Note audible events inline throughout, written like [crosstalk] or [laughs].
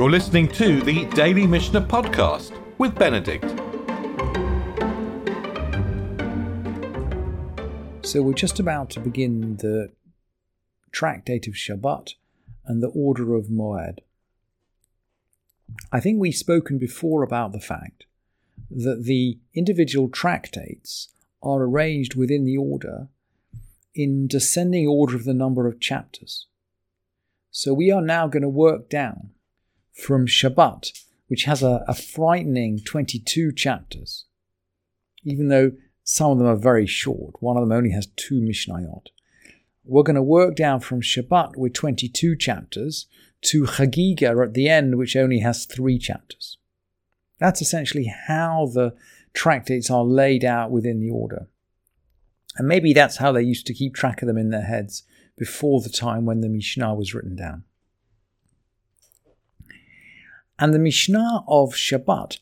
You're listening to the Daily Mishnah Podcast with Benedict. So we're just about to begin the tractate of Shabbat and the order of Moed. I think we've spoken before about the fact that the individual tractates are arranged within the order in descending order of the number of chapters. So we are now going to work down from Shabbat, which has a, a frightening 22 chapters, even though some of them are very short. One of them only has two Mishnayot. We're going to work down from Shabbat with 22 chapters to Chagiga at the end, which only has three chapters. That's essentially how the tractates are laid out within the order. And maybe that's how they used to keep track of them in their heads before the time when the Mishnah was written down. And the Mishnah of Shabbat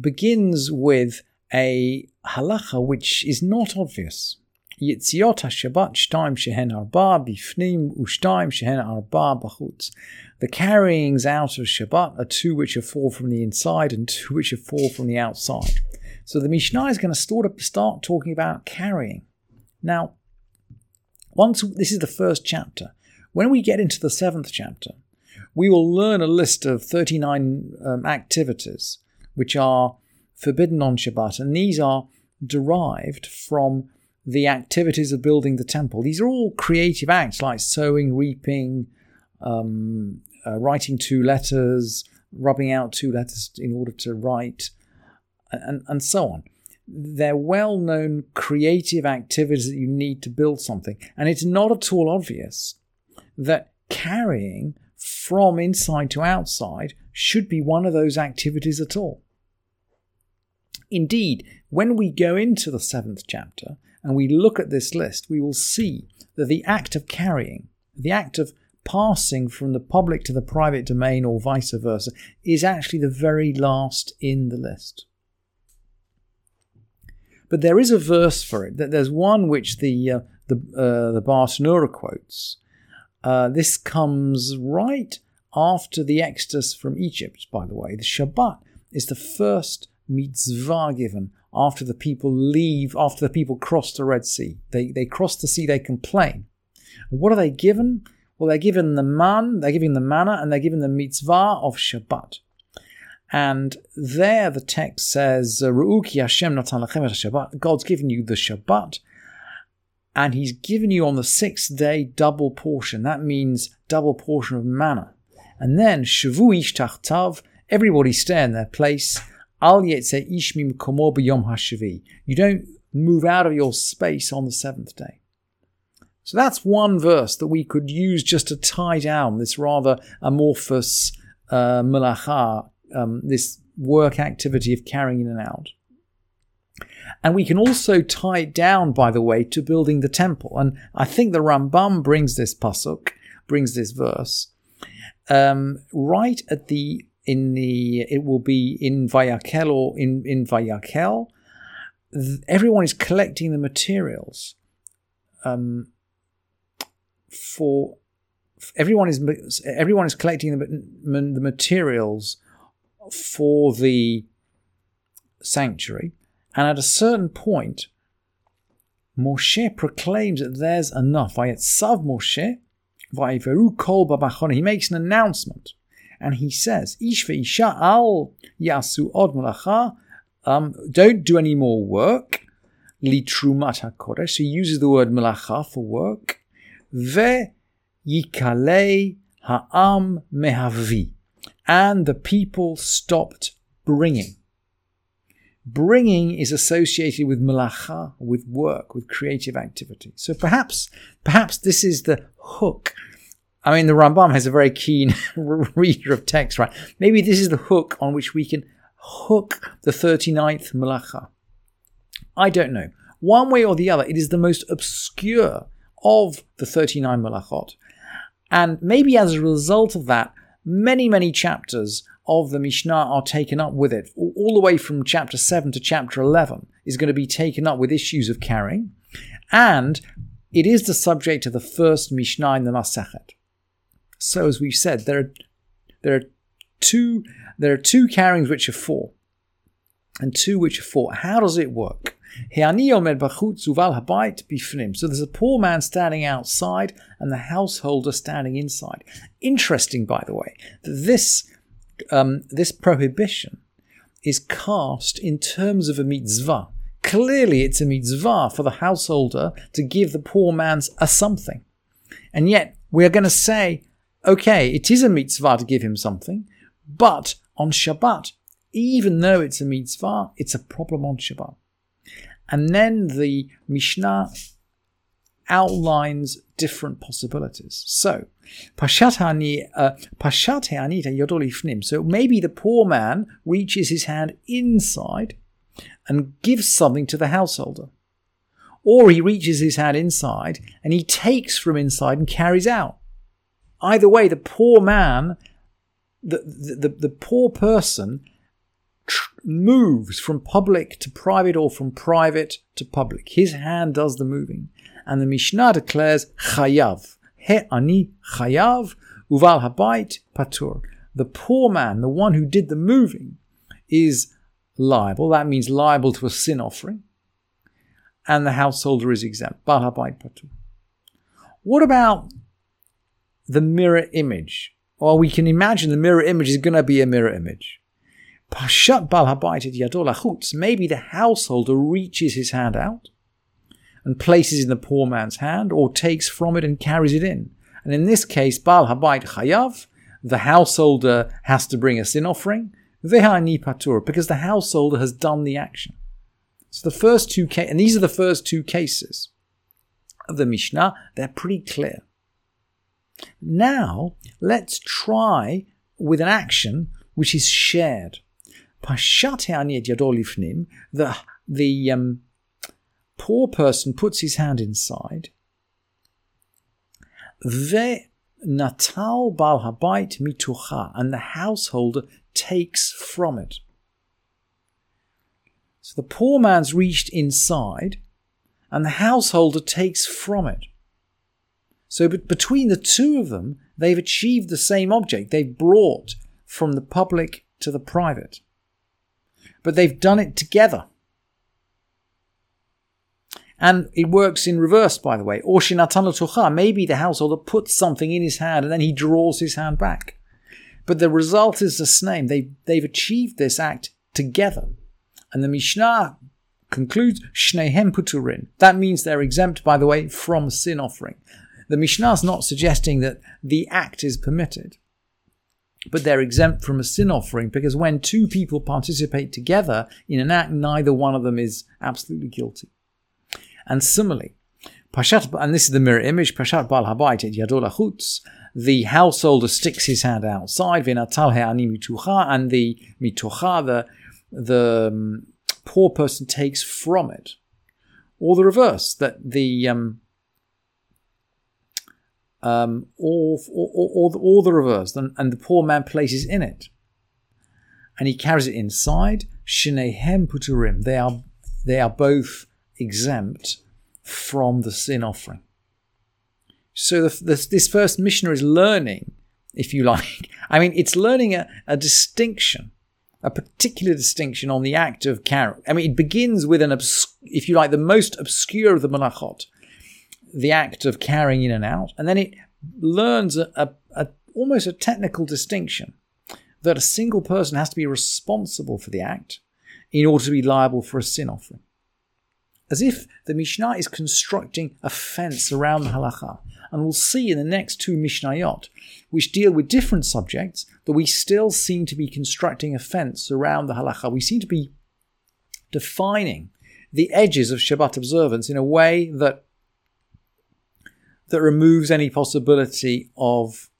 begins with a halacha which is not obvious. Yitziot HaShabbat shtaim shehen arba bifnim ushtaim shehen arba bachutz. The carryings out of Shabbat are two which are four from the inside and two which are four from the outside. So the Mishnah is going to start, start talking about carrying. Now, once this is the first chapter, when we get into the seventh chapter, we will learn a list of 39 um, activities which are forbidden on Shabbat, and these are derived from the activities of building the temple. These are all creative acts like sowing, reaping, um, uh, writing two letters, rubbing out two letters in order to write, and, and so on. They're well known creative activities that you need to build something. And it's not at all obvious that carrying from inside to outside should be one of those activities at all. Indeed, when we go into the seventh chapter and we look at this list, we will see that the act of carrying, the act of passing from the public to the private domain or vice versa, is actually the very last in the list. But there is a verse for it. There's one which the uh, the uh, the Bartenura quotes. Uh, this comes right after the Exodus from Egypt. By the way, the Shabbat is the first mitzvah given after the people leave, after the people cross the Red Sea. They they cross the sea. They complain. what are they given? Well, they're given the man, they're giving the manna, and they're given the mitzvah of Shabbat. And there the text says, Ru'uki Hashem natan lachem Shabbat. God's given you the Shabbat, and He's given you on the sixth day double portion. That means double portion of manna. And then Shavu ish tachtav. Everybody stay in their place. Al yetze ishmim komo b'yom hashavi. You don't move out of your space on the seventh day. So that's one verse that we could use just to tie down this rather amorphous uh, um, this work activity of carrying in and out. And we can also tie it down, by the way, to building the temple. And I think the Rambam brings this pasuk, brings this verse, um, right at the in the it will be in Vayakel or in in Vayakel. Everyone is collecting the materials. Um, for everyone is everyone is collecting the, the materials for the sanctuary, and at a certain point, Moshe proclaims that there's enough. Vayetzav Moshe, vayiveru kol babachon. He makes an announcement, and he says, "Ish ve'isha al yasu od malacha." Um, don't do any more work. Litrumat hakodesh. He uses the word malacha for work. Ve Ve'yikalei ha'am mehavi. And the people stopped bringing. Bringing is associated with malacha, with work, with creative activity. So perhaps, perhaps this is the hook. I mean, the Rambam has a very keen [laughs] reader of text, right? Maybe this is the hook on which we can hook the 39th malacha. I don't know. One way or the other, it is the most obscure of the 39 Malachot. And maybe as a result of that, many, many chapters of the Mishnah are taken up with it. All the way from chapter 7 to chapter 11 is going to be taken up with issues of carrying. And it is the subject of the first Mishnah in the Masachet. So, as we've said, there are, there are two there are two carryings which are four, and two which are four. How does it work? So there's a poor man standing outside and the householder standing inside. Interesting, by the way, that this um, this prohibition is cast in terms of a mitzvah. Clearly, it's a mitzvah for the householder to give the poor man's a something. And yet, we're going to say, okay, it is a mitzvah to give him something, but on Shabbat, even though it's a mitzvah, it's a problem on Shabbat. And then the Mishnah outlines different possibilities. So, uh. So maybe the poor man reaches his hand inside and gives something to the householder. Or he reaches his hand inside and he takes from inside and carries out. Either way, the poor man, the, the, the, the poor person tr- moves from public to private or from private to public. His hand does the moving. And the Mishnah declares chayav. He ani chayav uval habayit patur. The poor man, the one who did the moving, is liable. That means liable to a sin offering. And the householder is exempt. Bal patur. What about the mirror image? Well, we can imagine the mirror image is going to be a mirror image. Pashat bal habayit yadol Maybe the householder reaches his hand out and places in the poor man's hand, or takes from it and carries it in. And in this case, bal habayit chayav, the householder has to bring a sin offering, vehani patur, because the householder has done the action. So the first two and these are the first two cases of the Mishnah, they're pretty clear. Now, let's try with an action which is shared. Yadolifnim, the the um, poor person puts his hand inside. Ve natal bal habayit mitucha, and the householder takes from it. So the poor man's reached inside, and the householder takes from it. So between the two of them, they've achieved the same object. They've brought from the public to the private. But they've done it together. And it works in reverse, by the way. Or shinatan maybe the householder puts something in his hand and then he draws his hand back. But the result is the same. They, they've achieved this act together. And the Mishnah concludes, Shnehem puturin. That means they're exempt, by the way, from sin offering. The Mishnah is not suggesting that the act is permitted, but they're exempt from a sin offering because when two people participate together in an act, neither one of them is absolutely guilty. And similarly, Pashat, and this is the mirror image, Pashat Bal Habayit et Yadol Achutz, the householder sticks his hand outside, Vinatal He'ani Mitucha, and the Mitucha, the, the um, poor person takes from it. Or the reverse, that the um, um, or, or, or, or, the reverse, and, and the poor man places in it. And he carries it inside. Shinehem puturim. They are, they are both exempt from the sin offering. So the, the, this first missionary is learning, if you [laughs] like. I mean, it's learning a, a distinction, a particular distinction on the act of carrying. I mean, it begins with an, obs- if you like, the most obscure of the malachot, the act of carrying in and out, and then it learns a, a, a, almost a technical distinction that a single person has to be responsible for the act in order to be liable for a sin offering. As if the Mishnah is constructing a fence around the halacha. And we'll see in the next two Mishnayot, which deal with different subjects, that we still seem to be constructing a fence around the halacha. We seem to be defining the edges of Shabbat observance in a way that that removes any possibility of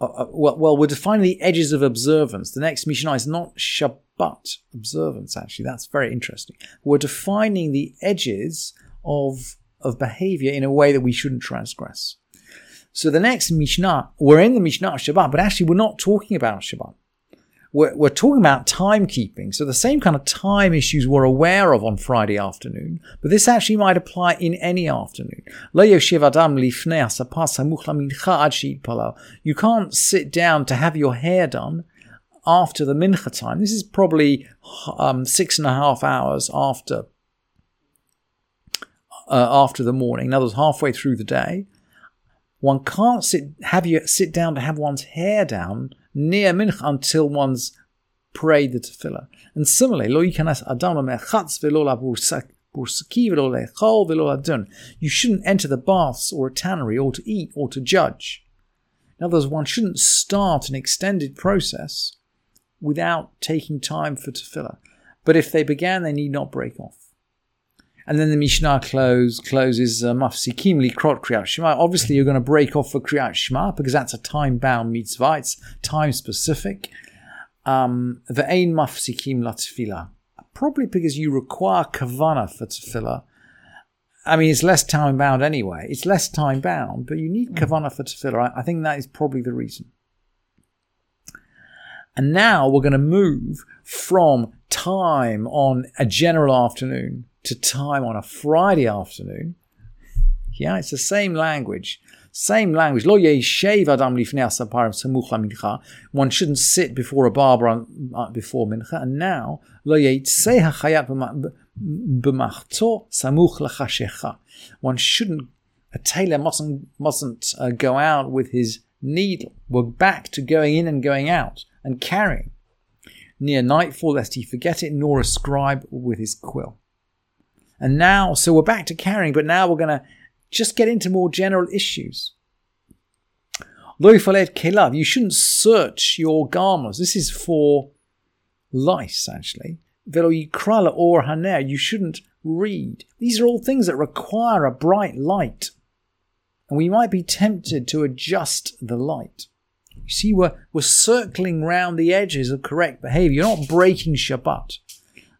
uh, uh, well, well, we're defining the edges of observance. The next Mishnah is not Shabbat observance, actually. That's very interesting. We're defining the edges of, of behavior in a way that we shouldn't transgress. So the next Mishnah, we're in the Mishnah of Shabbat, but actually we're not talking about Shabbat. We're, we're talking about timekeeping. So the same kind of time issues we're aware of on Friday afternoon, but this actually might apply in any afternoon. You can't sit down to have your hair done after the mincha time. This is probably um, six and a half hours after uh, after the morning. In other words, halfway through the day. One can't sit have you sit down to have one's hair down near mincha until one's prayed the tefillah. And similarly, lo yikanas adam merchatz velo You shouldn't enter the baths or a tannery or to eat or to judge. In other words, one shouldn't start an extended process without taking time for tefillah. But if they began, they need not break off. And then the Mishnah close, closes uh, mafsikim likrot kriyat shema. Obviously, you're going to break off for kriyat shema because that's a time-bound mitzvah. It's time-specific. Um, the ein mafsikim latfila. Probably because you require kavana for tefillah. I mean, it's less time-bound anyway. It's less time-bound, but you need kavana for tefillah. I think that is probably the reason. And now we're going to move from time on a general afternoon to time on a Friday afternoon. Yeah, it's the same language. Same language. Lo adam mincha. One shouldn't sit before a barber uh, before mincha. And now, lo One shouldn't, a tailor mustn't, mustn't uh, go out with his needle. We're back to going in and going out and carrying near nightfall, lest he forget it, nor a scribe with his quill. And now, so we're back to carrying, but now we're going to just get into more general issues. You shouldn't search your garments. This is for lice, actually. or haner. You shouldn't read. These are all things that require a bright light. And we might be tempted to adjust the light. You see, we're, we're circling round the edges of correct behavior. You're not breaking Shabbat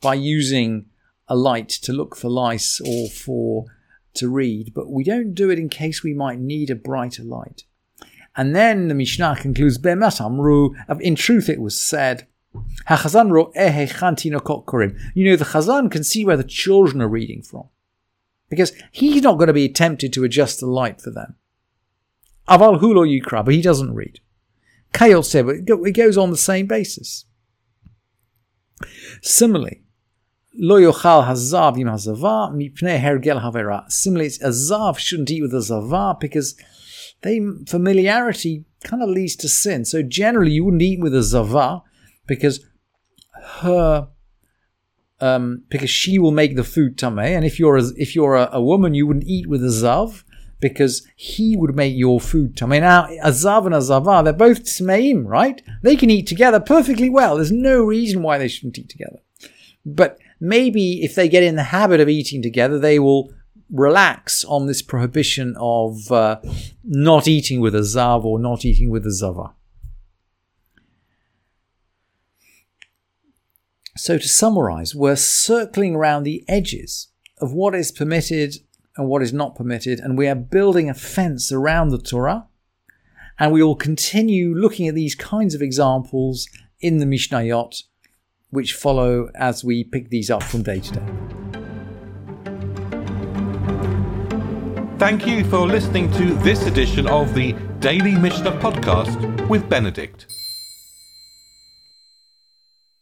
by using a light to look for lice or for to read, but we don't do it in case we might need a brighter light. And then the Mishnah concludes, in truth it was said, you know, the Chazan can see where the children are reading from. Because he's not going to be tempted to adjust the light for them. Aval hulo yukra, but he doesn't read. Kayot said, it goes on the same basis. Similarly, Lo yochal hazav im hazava mipnei hergel havera. Similarly, a zav shouldn't eat with a zava because they familiarity kind of leads to sin. So generally, you wouldn't eat with a zava because her um, because she will make the food tameh. And if you're a, if you're a, a, woman, you wouldn't eat with a zav because he would make your food tameh. Now, a zav and a zava, they're both tameim, right? They can eat together perfectly well. There's no reason why they shouldn't eat together. But maybe if they get in the habit of eating together, they will relax on this prohibition of uh, not eating with a zav or not eating with a zava. So, to summarize, we're circling around the edges of what is permitted and what is not permitted, and we are building a fence around the Torah. And we will continue looking at these kinds of examples in the Mishnayot which follow as we pick these up from day to day. Thank you for listening to this edition of the Daily Mishnah Podcast with Benedict.